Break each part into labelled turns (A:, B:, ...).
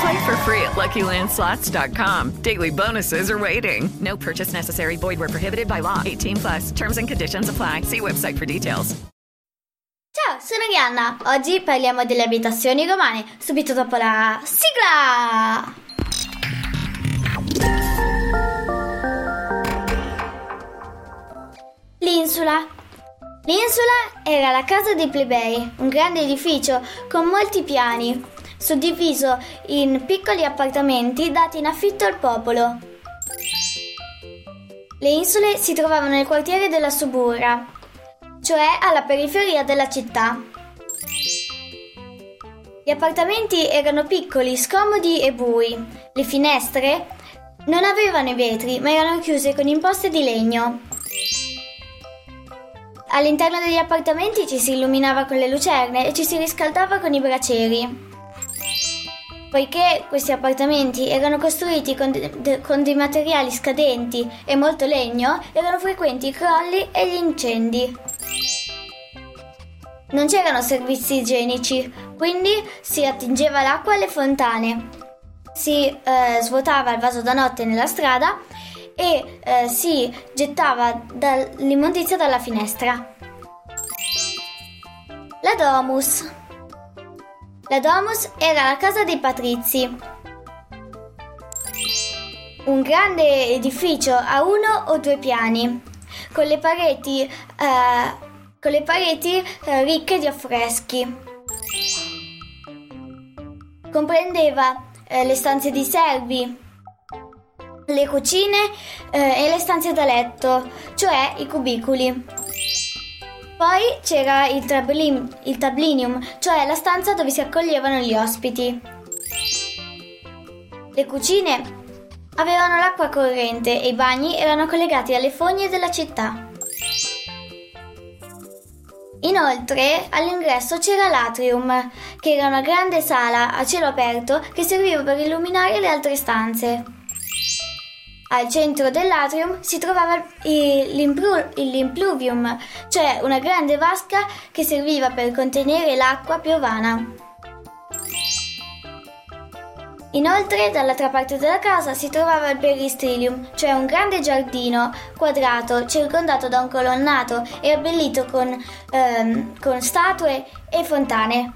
A: Play for free at LuckyLandSlots.com. Daily bonuses are waiting. No purchase necessary. Void where prohibited by law. 18 plus. Terms and conditions apply. See website for details.
B: Ciao, sono Rihanna. Oggi parliamo delle abitazioni romane, subito dopo la sigla! L'insula. L'insula era la casa dei plebei, un grande edificio con molti piani, suddiviso in piccoli appartamenti dati in affitto al popolo. Le insule si trovavano nel quartiere della Suburra, cioè alla periferia della città. Gli appartamenti erano piccoli, scomodi e bui. Le finestre non avevano i vetri, ma erano chiuse con imposte di legno. All'interno degli appartamenti ci si illuminava con le lucerne e ci si riscaldava con i bracieri. Poiché questi appartamenti erano costruiti con, de- con dei materiali scadenti e molto legno, erano frequenti i crolli e gli incendi. Non c'erano servizi igienici, quindi si attingeva l'acqua alle fontane, si eh, svuotava il vaso da notte nella strada e eh, si gettava dal- l'immondizia dalla finestra. La Domus. La Domus era la casa dei patrizi. Un grande edificio a uno o due piani, con le pareti, eh, con le pareti eh, ricche di affreschi. Comprendeva eh, le stanze di servi, le cucine eh, e le stanze da letto, cioè i cubicoli. Poi c'era il, tablim- il tablinium, cioè la stanza dove si accoglievano gli ospiti. Le cucine avevano l'acqua corrente e i bagni erano collegati alle fogne della città. Inoltre, all'ingresso c'era l'atrium, che era una grande sala a cielo aperto che serviva per illuminare le altre stanze. Al centro dell'atrium si trovava l'impluvium, cioè una grande vasca che serviva per contenere l'acqua piovana. Inoltre, dall'altra parte della casa si trovava il peristilium, cioè un grande giardino quadrato circondato da un colonnato e abbellito con, ehm, con statue e fontane.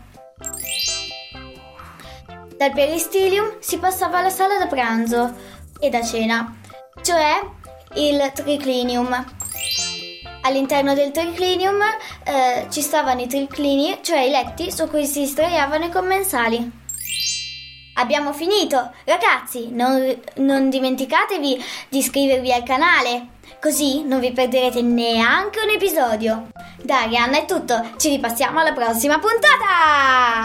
B: Dal peristilium si passava alla sala da pranzo e da cena, cioè il triclinium. All'interno del triclinium eh, ci stavano i triclini, cioè i letti su cui si sdraiavano i commensali. Abbiamo finito! Ragazzi, non, non dimenticatevi di iscrivervi al canale, così non vi perderete neanche un episodio. Da Arianna è tutto, ci ripassiamo alla prossima puntata!